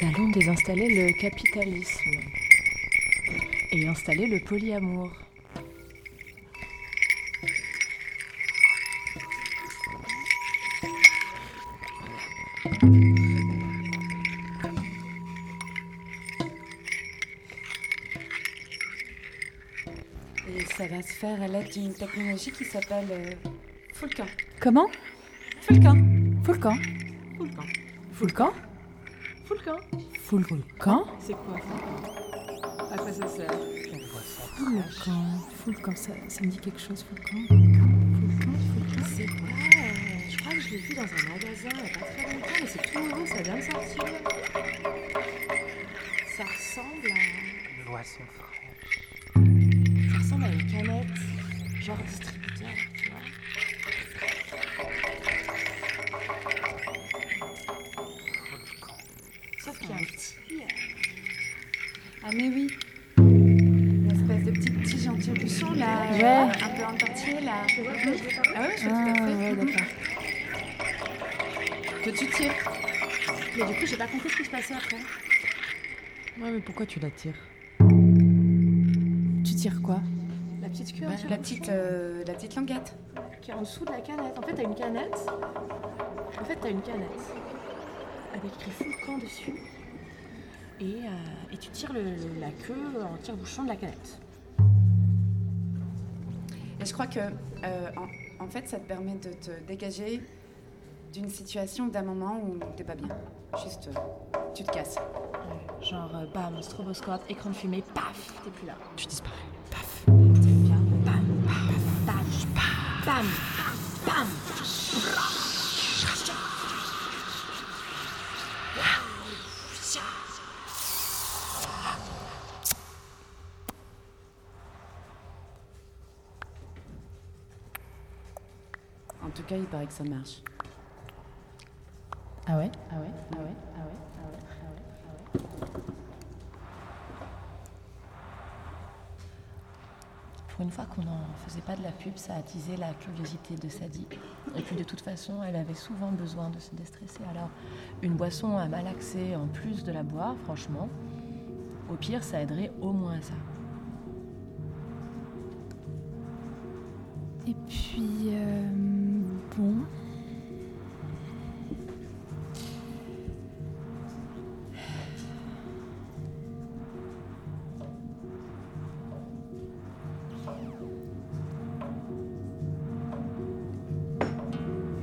Nous allons désinstaller le capitalisme et installer le polyamour. Et ça va se faire à l'aide d'une technologie qui s'appelle euh, Fulcan. Comment? Fulcan. Fulcan Fulcan. Fulcan Fulcan. Fulcan C'est quoi À quoi ça sert? Fulcan. Fulcan, ça, ça me dit quelque chose, Fulcan. Fulcan, Fulcan. C'est quoi? Je crois que je l'ai vu dans un magasin il n'y a pas très longtemps, mais c'est tout nouveau, ça vient de sortir. Ça ressemble à. Boisson fraîche. Ça ressemble à une canette, genre distributeur, Mais du coup, j'ai pas compris ce qui se passait après. Ouais, mais pourquoi tu la tires Tu tires quoi? La petite queue, Bah, entier la petite, euh, la petite languette. Qui est en dessous de la canette. En fait, t'as une canette. En fait, t'as une canette. Avec écrit full camp dessus. Et, euh, et tu tires le- le- la queue en tire-bouchon de la canette. Et je crois que, euh, en, en fait, ça te permet de te dégager d'une situation, d'un moment où t'es pas bien. Juste, euh, tu te casses. Genre, euh, bam, stroboscope, écran de fumée, paf, t'es plus là. Tu disparais. Paf. Bam, bam, bam, bam, bam. En tout cas, il paraît que ça marche. Ah ouais? Ah ouais Ah ouais Ah ouais Ah ouais Ah ouais Ah ouais Pour une fois qu'on n'en faisait pas de la pub, ça attisait la curiosité de Sadie. Et puis de toute façon, elle avait souvent besoin de se déstresser. Alors, une boisson à malaxer en plus de la boire, franchement, au pire, ça aiderait au moins à ça. Et puis, euh, bon.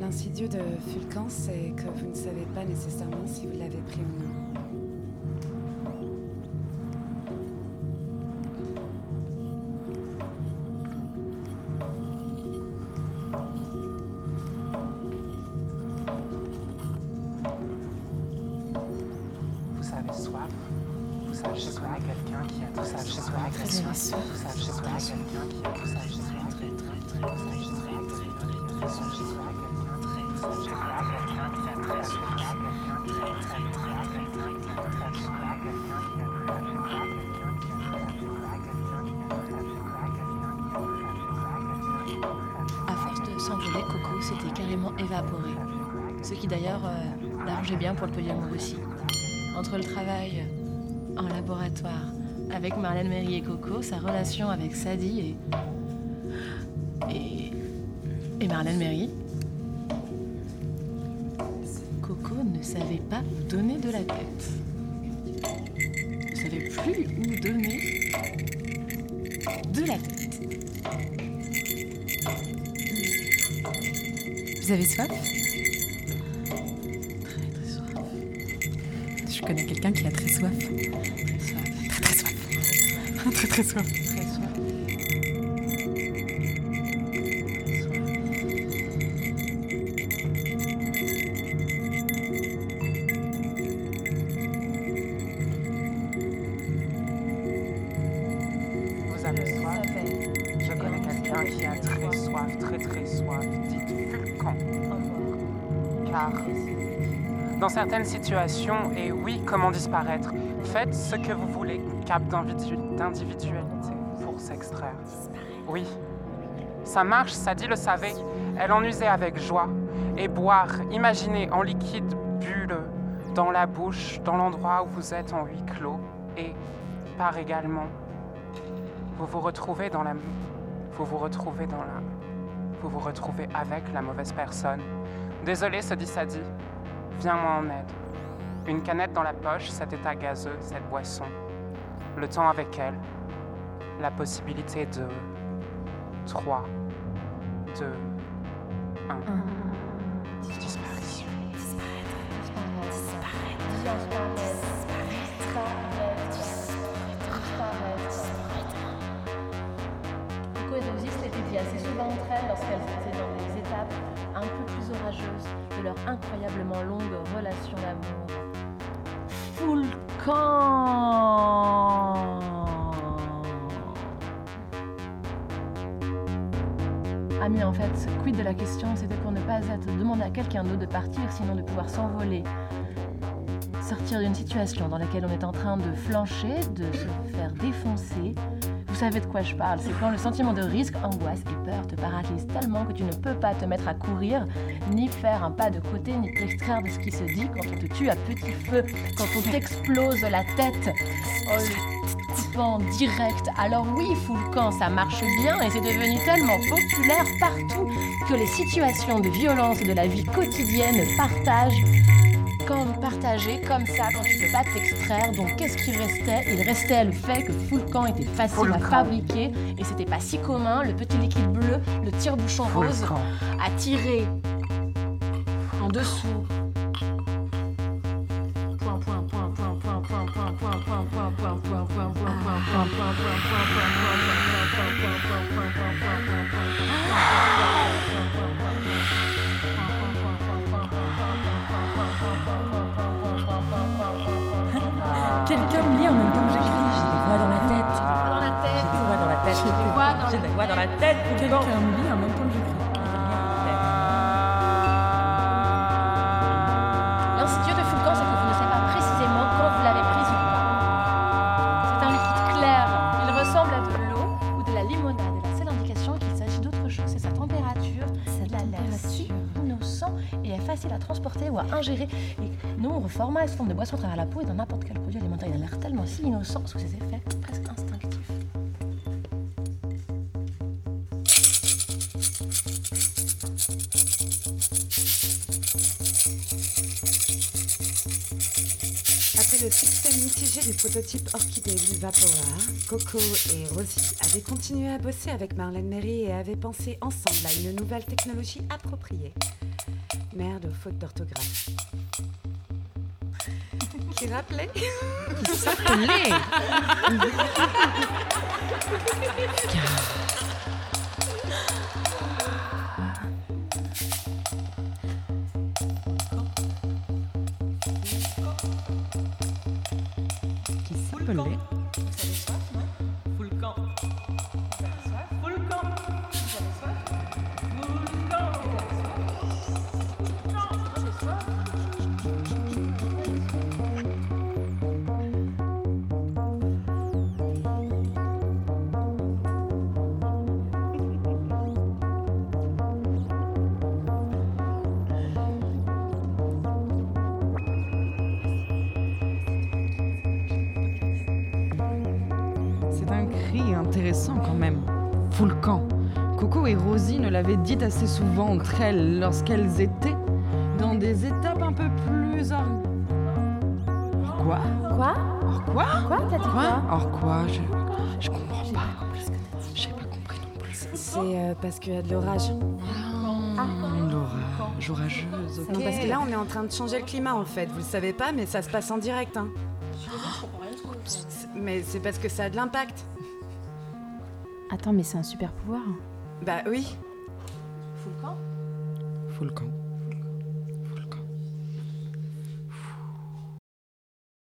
L'insidieux de Fulcan, c'est que vous ne savez pas nécessairement si vous l'avez pris ou non. Vous savez soif. Vous savez je connais quelqu'un qui a tout ça. Je connais quelqu'un. Vous savez je connais quelqu'un qui a tout ça. Je connais quelqu'un. Vous savez je connais quelqu'un. Vous savez je connais quelqu'un. Vous savez je connais quelqu'un qui a tout ça. Je connais quelqu'un qui a tout ça. Je connais À force de s'envoler, Coco s'était carrément évaporé. Ce qui d'ailleurs euh, l'arrangeait bien pour le polyamour aussi. Entre le travail en laboratoire avec Marlène Méry et Coco, sa relation avec Sadie et. Et. Marlène Méry. Coco ne savait pas où donner de la tête. Ne savait plus où donner de la tête. Vous avez soif? Très très soif. Je connais quelqu'un qui a très soif. Très soif. Très très soif. très très soif. Avez soif. Je connais quelqu'un qui a très soif, très très soif. Dites Fulcan. Car dans certaines situations, et oui, comment disparaître? Faites ce que vous voulez, cap d'individu- d'individualité pour s'extraire. Oui, ça marche, Sadie le savait. Elle en usait avec joie. Et boire, imaginer en liquide bulle dans la bouche, dans l'endroit où vous êtes en huis clos, et par également, vous vous retrouvez dans la, vous vous retrouvez dans la, vous vous retrouvez avec la mauvaise personne. Désolé, se dit Sadie. Viens-moi en aide. Une canette dans la poche, cet état gazeux, cette boisson. Le temps avec elle. La possibilité de 3, 2, 1. Disparition. Coco et Rosie se l'étaient dit assez souvent entre elles lorsqu'elles étaient dans des étapes un peu plus orageuses de leur incroyablement longue relation d'amour. Full Ami, en fait, quid de la question C'était pour ne pas être demandé à quelqu'un d'autre de partir, sinon de pouvoir s'envoler. Sortir d'une situation dans laquelle on est en train de flancher, de se faire défoncer. Savez de quoi je parle C'est quand le sentiment de risque, angoisse et peur te paralyse tellement que tu ne peux pas te mettre à courir, ni faire un pas de côté, ni t'extraire de ce qui se dit quand on te tue à petit feu, quand on t'explose la tête. Coupant direct. Alors oui, full ça marche bien et c'est devenu tellement populaire partout que les situations de violence de la vie quotidienne partagent partagé comme ça quand tu peux pas t'extraire. Donc qu'est-ce qui restait? Il restait le fait que full camp était facile à fabriquer et c'était pas si commun. Le petit liquide bleu, le tire-bouchon rose, à tirer en dessous. Ingérer. Et nombre format sous forme de boisson à travers la peau et dans n'importe quel produit alimentaire. Il a l'air tellement si innocent sous ses effets presque instinctifs. Le succès mitigé du prototype Orchidée Vapora, Coco et Rosie avaient continué à bosser avec Marlène Merry et avaient pensé ensemble à une nouvelle technologie appropriée. Merde, faute d'orthographe. Qui rappelait Qui s'appelait Gombe intéressant quand même. Full camp. Coco et Rosie ne l'avaient dit assez souvent entre elles lorsqu'elles étaient dans des étapes un peu plus or... Quoi? Quoi? Or quoi? Quoi? T'as dit Quoi? quoi? Or quoi? Je, je comprends pas. J'ai pas compris non plus. C'est euh, parce qu'il y a de l'orage. Ah, L'orage, orageuse, ok. Non, parce que là, on est en train de changer le climat en fait. Vous le savez pas, mais ça se passe en direct. Hein. Mais c'est parce que ça a de l'impact. Attends, mais c'est un super pouvoir. Bah oui. Fulcan Full camp.